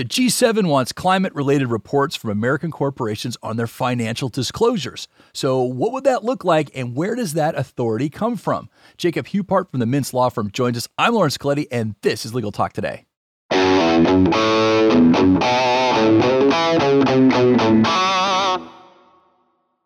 The G7 wants climate related reports from American corporations on their financial disclosures. So, what would that look like, and where does that authority come from? Jacob Hupart from the Mintz Law Firm joins us. I'm Lawrence Colletti, and this is Legal Talk Today.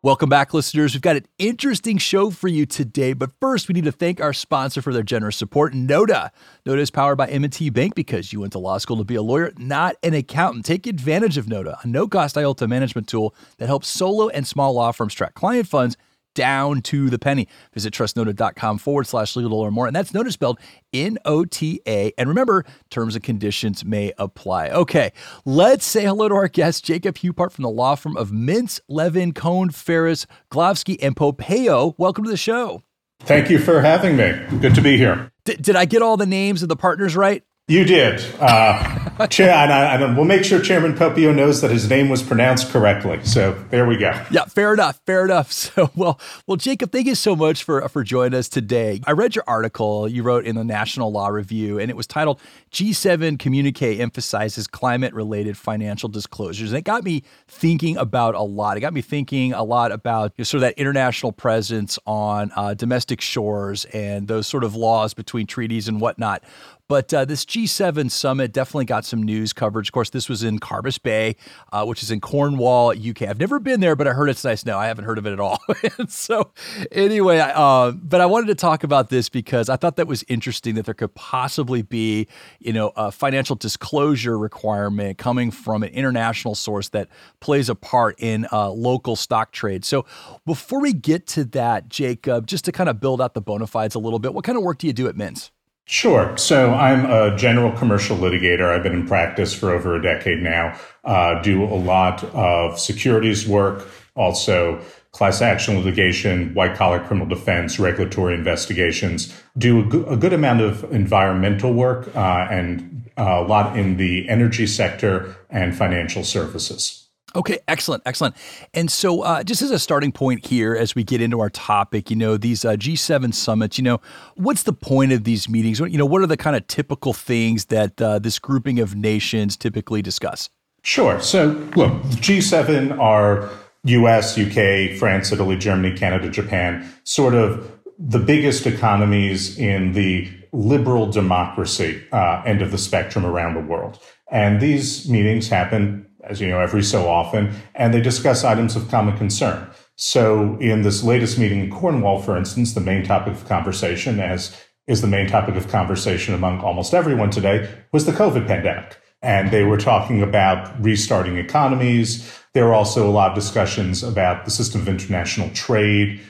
Welcome back, listeners. We've got an interesting show for you today, but first we need to thank our sponsor for their generous support, Nota. Nota is powered by M&T Bank because you went to law school to be a lawyer, not an accountant. Take advantage of Nota, a no-cost IOLTA management tool that helps solo and small law firms track client funds down to the penny. Visit trustnota.com forward slash legal or more. And that's Nota spelled N O T A. And remember, terms and conditions may apply. Okay, let's say hello to our guest, Jacob Hupart from the law firm of Mintz, Levin, Cohn, Ferris, Glovsky, and Popeo. Welcome to the show. Thank you for having me. Good to be here. D- did I get all the names of the partners right? You did. Uh, chair, and, I, and we'll make sure Chairman Popeo knows that his name was pronounced correctly. So there we go. Yeah, fair enough. Fair enough. So, well, well, Jacob, thank you so much for for joining us today. I read your article you wrote in the National Law Review, and it was titled "G7 Communique Emphasizes Climate-Related Financial Disclosures," and it got me thinking about a lot. It got me thinking a lot about you know, sort of that international presence on uh, domestic shores and those sort of laws between treaties and whatnot. But uh, this G7 summit definitely got some news coverage. Of course, this was in Carbis Bay, uh, which is in Cornwall, UK. I've never been there, but I heard it's nice. No, I haven't heard of it at all. so, anyway, uh, but I wanted to talk about this because I thought that was interesting that there could possibly be, you know, a financial disclosure requirement coming from an international source that plays a part in uh, local stock trade. So, before we get to that, Jacob, just to kind of build out the bona fides a little bit, what kind of work do you do at Mintz? Sure. So I'm a general commercial litigator. I've been in practice for over a decade now. Uh, do a lot of securities work, also class action litigation, white collar criminal defense, regulatory investigations. Do a, go- a good amount of environmental work uh, and uh, a lot in the energy sector and financial services. Okay, excellent, excellent. And so, uh, just as a starting point here, as we get into our topic, you know, these uh, G7 summits, you know, what's the point of these meetings? You know, what are the kind of typical things that uh, this grouping of nations typically discuss? Sure. So, look, G7 are US, UK, France, Italy, Germany, Canada, Japan, sort of the biggest economies in the liberal democracy uh, end of the spectrum around the world. And these meetings happen as you know, every so often, and they discuss items of common concern. So, in this latest meeting in Cornwall, for instance, the main topic of conversation, as is the main topic of conversation among almost everyone today, was the COVID pandemic. And they were talking about restarting economies. There were also a lot of discussions about the system of international trade,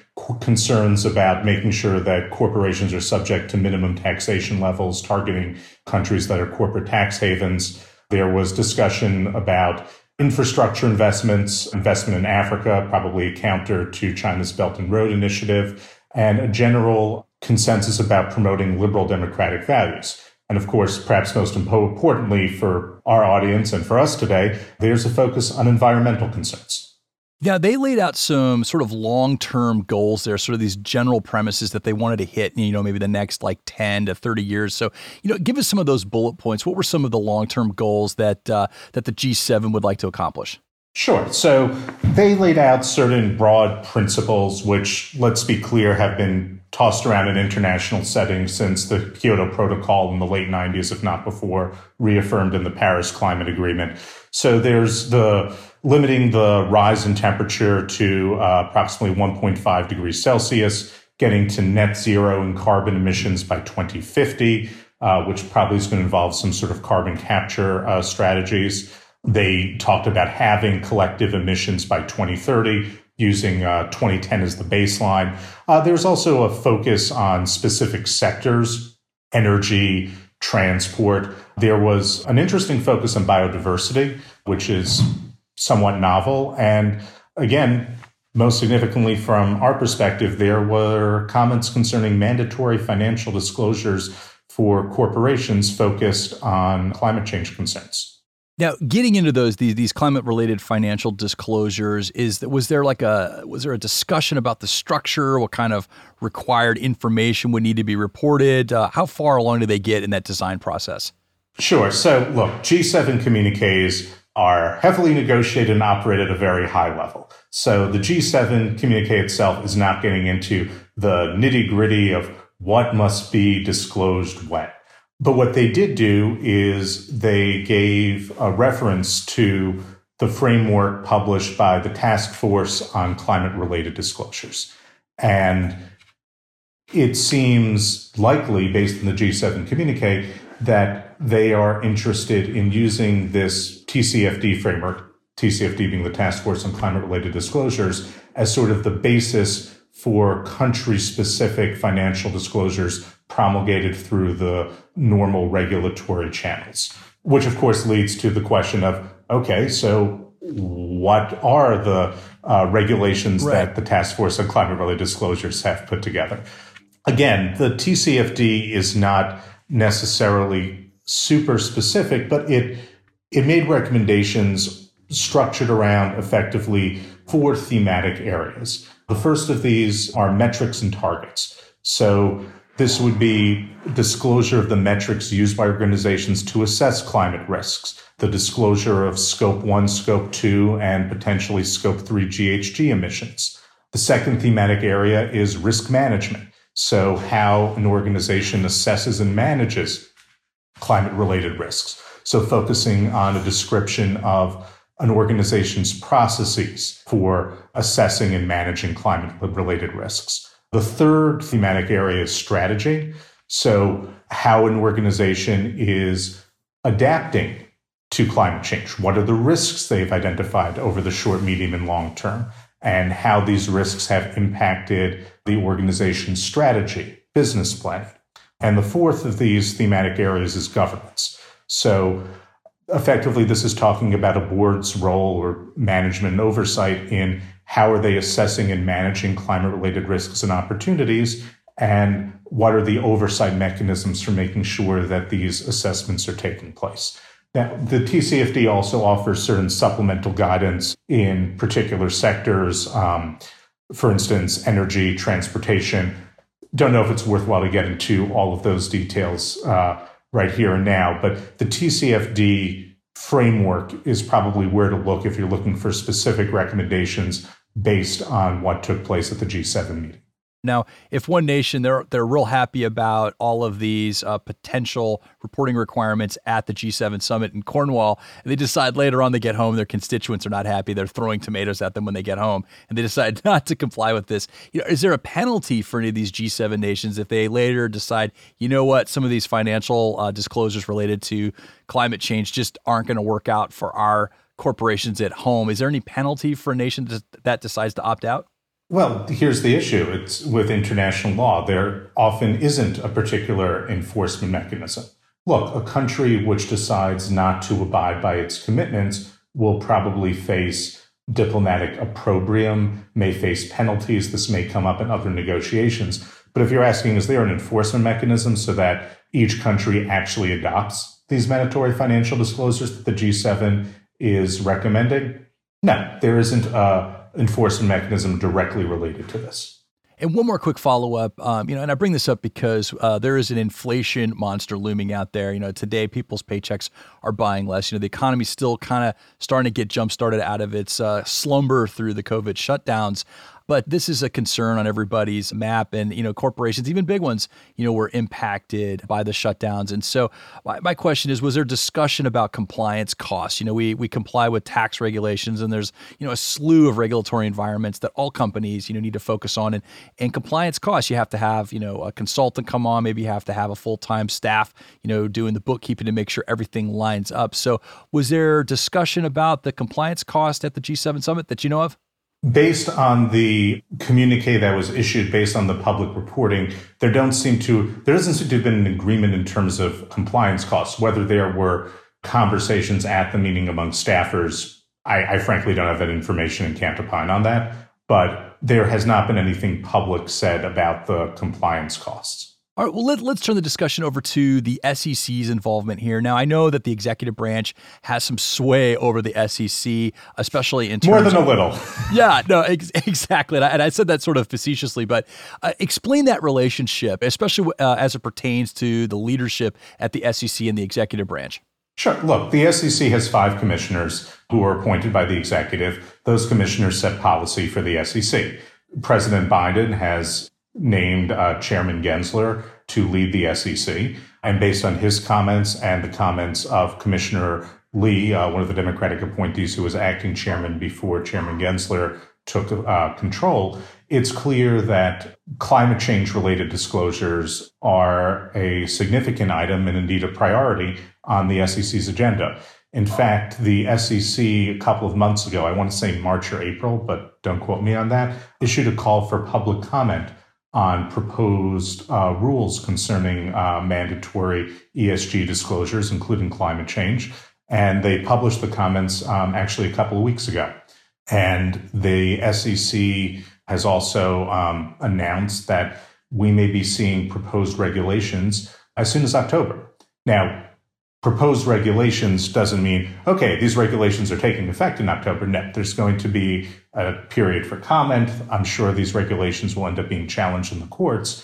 concerns about making sure that corporations are subject to minimum taxation levels, targeting countries that are corporate tax havens. There was discussion about infrastructure investments, investment in Africa, probably a counter to China's Belt and Road Initiative, and a general consensus about promoting liberal democratic values. And of course, perhaps most importantly for our audience and for us today, there's a focus on environmental concerns. Yeah, they laid out some sort of long-term goals there, sort of these general premises that they wanted to hit, you know, maybe the next like 10 to 30 years. So, you know, give us some of those bullet points. What were some of the long-term goals that uh, that the G7 would like to accomplish? Sure. So they laid out certain broad principles, which, let's be clear, have been tossed around in international settings since the Kyoto Protocol in the late 90s, if not before, reaffirmed in the Paris Climate Agreement. So there's the limiting the rise in temperature to uh, approximately 1.5 degrees Celsius, getting to net zero in carbon emissions by 2050, uh, which probably is going to involve some sort of carbon capture uh, strategies. They talked about having collective emissions by 2030 using uh, 2010 as the baseline. Uh, there's also a focus on specific sectors, energy, transport. There was an interesting focus on biodiversity, which is somewhat novel. And again, most significantly from our perspective, there were comments concerning mandatory financial disclosures for corporations focused on climate change concerns. Now, getting into those these, these climate related financial disclosures is that was there like a was there a discussion about the structure? What kind of required information would need to be reported? Uh, how far along do they get in that design process? Sure. So, look, G7 communiques are heavily negotiated and operate at a very high level. So, the G7 communique itself is not getting into the nitty gritty of what must be disclosed when. But what they did do is they gave a reference to the framework published by the Task Force on Climate Related Disclosures. And it seems likely, based on the G7 communique, that they are interested in using this TCFD framework, TCFD being the Task Force on Climate Related Disclosures, as sort of the basis for country specific financial disclosures promulgated through the normal regulatory channels. Which, of course, leads to the question of okay, so what are the uh, regulations right. that the Task Force on Climate Related Disclosures have put together? Again, the TCFD is not necessarily super specific, but it it made recommendations structured around effectively four thematic areas. The first of these are metrics and targets. So this would be disclosure of the metrics used by organizations to assess climate risks, the disclosure of scope one, scope two, and potentially scope three GHG emissions. The second thematic area is risk management. So, how an organization assesses and manages climate related risks. So, focusing on a description of an organization's processes for assessing and managing climate related risks. The third thematic area is strategy. So, how an organization is adapting to climate change. What are the risks they've identified over the short, medium, and long term? And how these risks have impacted the organization's strategy, business planning. And the fourth of these thematic areas is governance. So, effectively, this is talking about a board's role or management and oversight in how are they assessing and managing climate related risks and opportunities, and what are the oversight mechanisms for making sure that these assessments are taking place. Now, the TCFD also offers certain supplemental guidance in particular sectors. Um, for instance, energy, transportation. Don't know if it's worthwhile to get into all of those details uh, right here and now, but the TCFD framework is probably where to look if you're looking for specific recommendations based on what took place at the G7 meeting. Now, if one nation they're they're real happy about all of these uh, potential reporting requirements at the G7 summit in Cornwall, and they decide later on they get home their constituents are not happy, they're throwing tomatoes at them when they get home, and they decide not to comply with this. You know, is there a penalty for any of these G7 nations if they later decide, you know what, some of these financial uh, disclosures related to climate change just aren't going to work out for our corporations at home? Is there any penalty for a nation that decides to opt out? Well, here's the issue. It's with international law. There often isn't a particular enforcement mechanism. Look, a country which decides not to abide by its commitments will probably face diplomatic opprobrium, may face penalties. This may come up in other negotiations. But if you're asking, is there an enforcement mechanism so that each country actually adopts these mandatory financial disclosures that the G7 is recommending? No, there isn't a enforcement mechanism directly related to this. And one more quick follow up, um, you know, and I bring this up because uh, there is an inflation monster looming out there. You know, today people's paychecks are buying less. You know, the economy's still kind of starting to get jump started out of its uh, slumber through the COVID shutdowns. But this is a concern on everybody's map. And, you know, corporations, even big ones, you know, were impacted by the shutdowns. And so my, my question is, was there discussion about compliance costs? You know, we, we comply with tax regulations and there's, you know, a slew of regulatory environments that all companies, you know, need to focus on. And, and compliance costs, you have to have, you know, a consultant come on, maybe you have to have a full-time staff, you know, doing the bookkeeping to make sure everything lines up. So was there discussion about the compliance cost at the G7 summit that you know of? Based on the communique that was issued based on the public reporting, there don't seem to there doesn't seem to have been an agreement in terms of compliance costs. Whether there were conversations at the meeting among staffers, I, I frankly don't have that information and can't opine on that. But there has not been anything public said about the compliance costs. All right, well, let, us turn the discussion over to the SEC's involvement here. Now, I know that the executive branch has some sway over the SEC, especially in terms more than of, a little. yeah, no, ex- exactly. And I, and I, said that sort of facetiously, but uh, explain that relationship, especially uh, as it pertains to the leadership at the SEC and the executive branch. Sure. Look, the SEC has five commissioners who are appointed by the executive. Those commissioners set policy for the SEC. President Biden has named uh, Chairman Gensler to lead the SEC. And based on his comments and the comments of Commissioner Lee, uh, one of the Democratic appointees who was acting chairman before Chairman Gensler took uh, control, it's clear that climate change related disclosures are a significant item and indeed a priority on the SEC's agenda. In fact, the SEC a couple of months ago, I want to say March or April, but don't quote me on that, issued a call for public comment on proposed uh, rules concerning uh, mandatory ESG disclosures, including climate change. And they published the comments um, actually a couple of weeks ago. And the SEC has also um, announced that we may be seeing proposed regulations as soon as October. Now, proposed regulations doesn't mean, okay, these regulations are taking effect in October. No, there's going to be a period for comment. I'm sure these regulations will end up being challenged in the courts.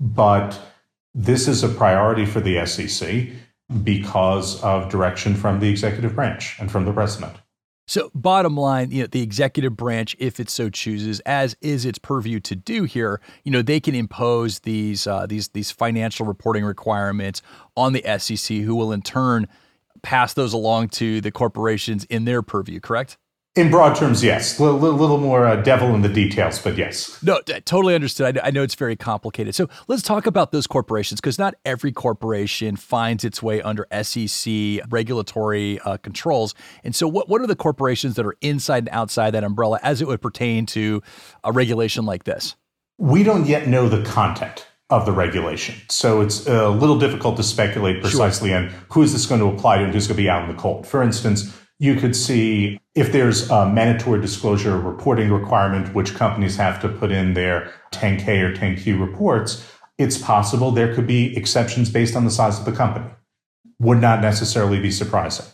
But this is a priority for the SEC because of direction from the executive branch and from the president. So, bottom line, you know, the executive branch, if it so chooses, as is its purview to do here, you know, they can impose these uh, these these financial reporting requirements on the SEC, who will in turn pass those along to the corporations in their purview. Correct? In broad terms, yes. A little, little, more uh, devil in the details, but yes. No, totally understood. I, I know it's very complicated. So let's talk about those corporations because not every corporation finds its way under SEC regulatory uh, controls. And so, what, what are the corporations that are inside and outside that umbrella as it would pertain to a regulation like this? We don't yet know the content of the regulation. So it's a little difficult to speculate precisely sure. on who is this going to apply to and who's going to be out in the cold. For instance, you could see if there's a mandatory disclosure reporting requirement, which companies have to put in their 10K or 10Q reports, it's possible there could be exceptions based on the size of the company. Would not necessarily be surprising.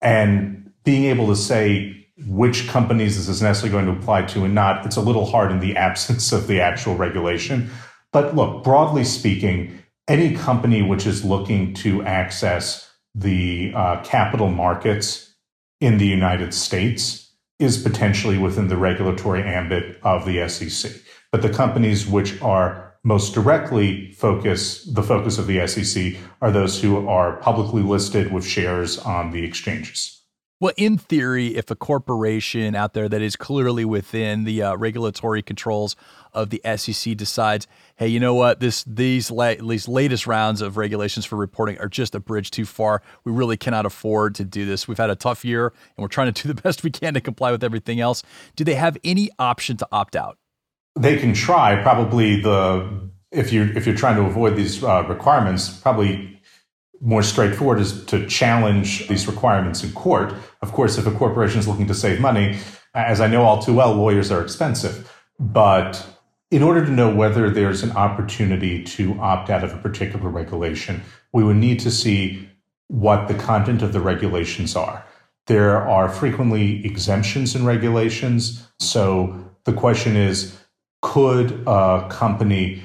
And being able to say which companies this is necessarily going to apply to and not, it's a little hard in the absence of the actual regulation. But look, broadly speaking, any company which is looking to access the uh, capital markets in the United States is potentially within the regulatory ambit of the SEC. But the companies which are most directly focus the focus of the SEC are those who are publicly listed with shares on the exchanges. Well, in theory, if a corporation out there that is clearly within the uh, regulatory controls of the SEC decides, hey, you know what, this these la- these latest rounds of regulations for reporting are just a bridge too far. We really cannot afford to do this. We've had a tough year, and we're trying to do the best we can to comply with everything else. Do they have any option to opt out? They can try. Probably the if you if you're trying to avoid these uh, requirements, probably more straightforward is to challenge these requirements in court. Of course, if a corporation is looking to save money, as I know all too well, lawyers are expensive. But in order to know whether there's an opportunity to opt out of a particular regulation, we would need to see what the content of the regulations are. There are frequently exemptions in regulations. So the question is could a company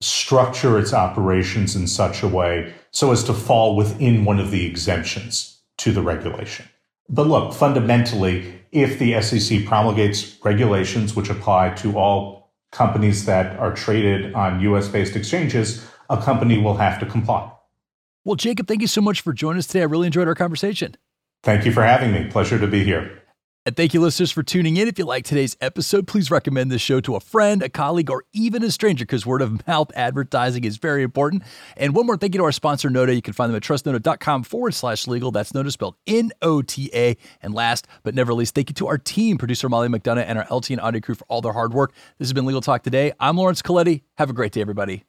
structure its operations in such a way so as to fall within one of the exemptions to the regulation? But look, fundamentally, if the SEC promulgates regulations which apply to all companies that are traded on US based exchanges, a company will have to comply. Well, Jacob, thank you so much for joining us today. I really enjoyed our conversation. Thank you for having me. Pleasure to be here. And thank you, listeners, for tuning in. If you like today's episode, please recommend this show to a friend, a colleague, or even a stranger because word of mouth advertising is very important. And one more thank you to our sponsor, Nota. You can find them at trustnota.com forward slash legal. That's Nota spelled N O T A. And last but never least, thank you to our team, producer Molly McDonough and our LT and audio crew for all their hard work. This has been Legal Talk Today. I'm Lawrence Colletti. Have a great day, everybody.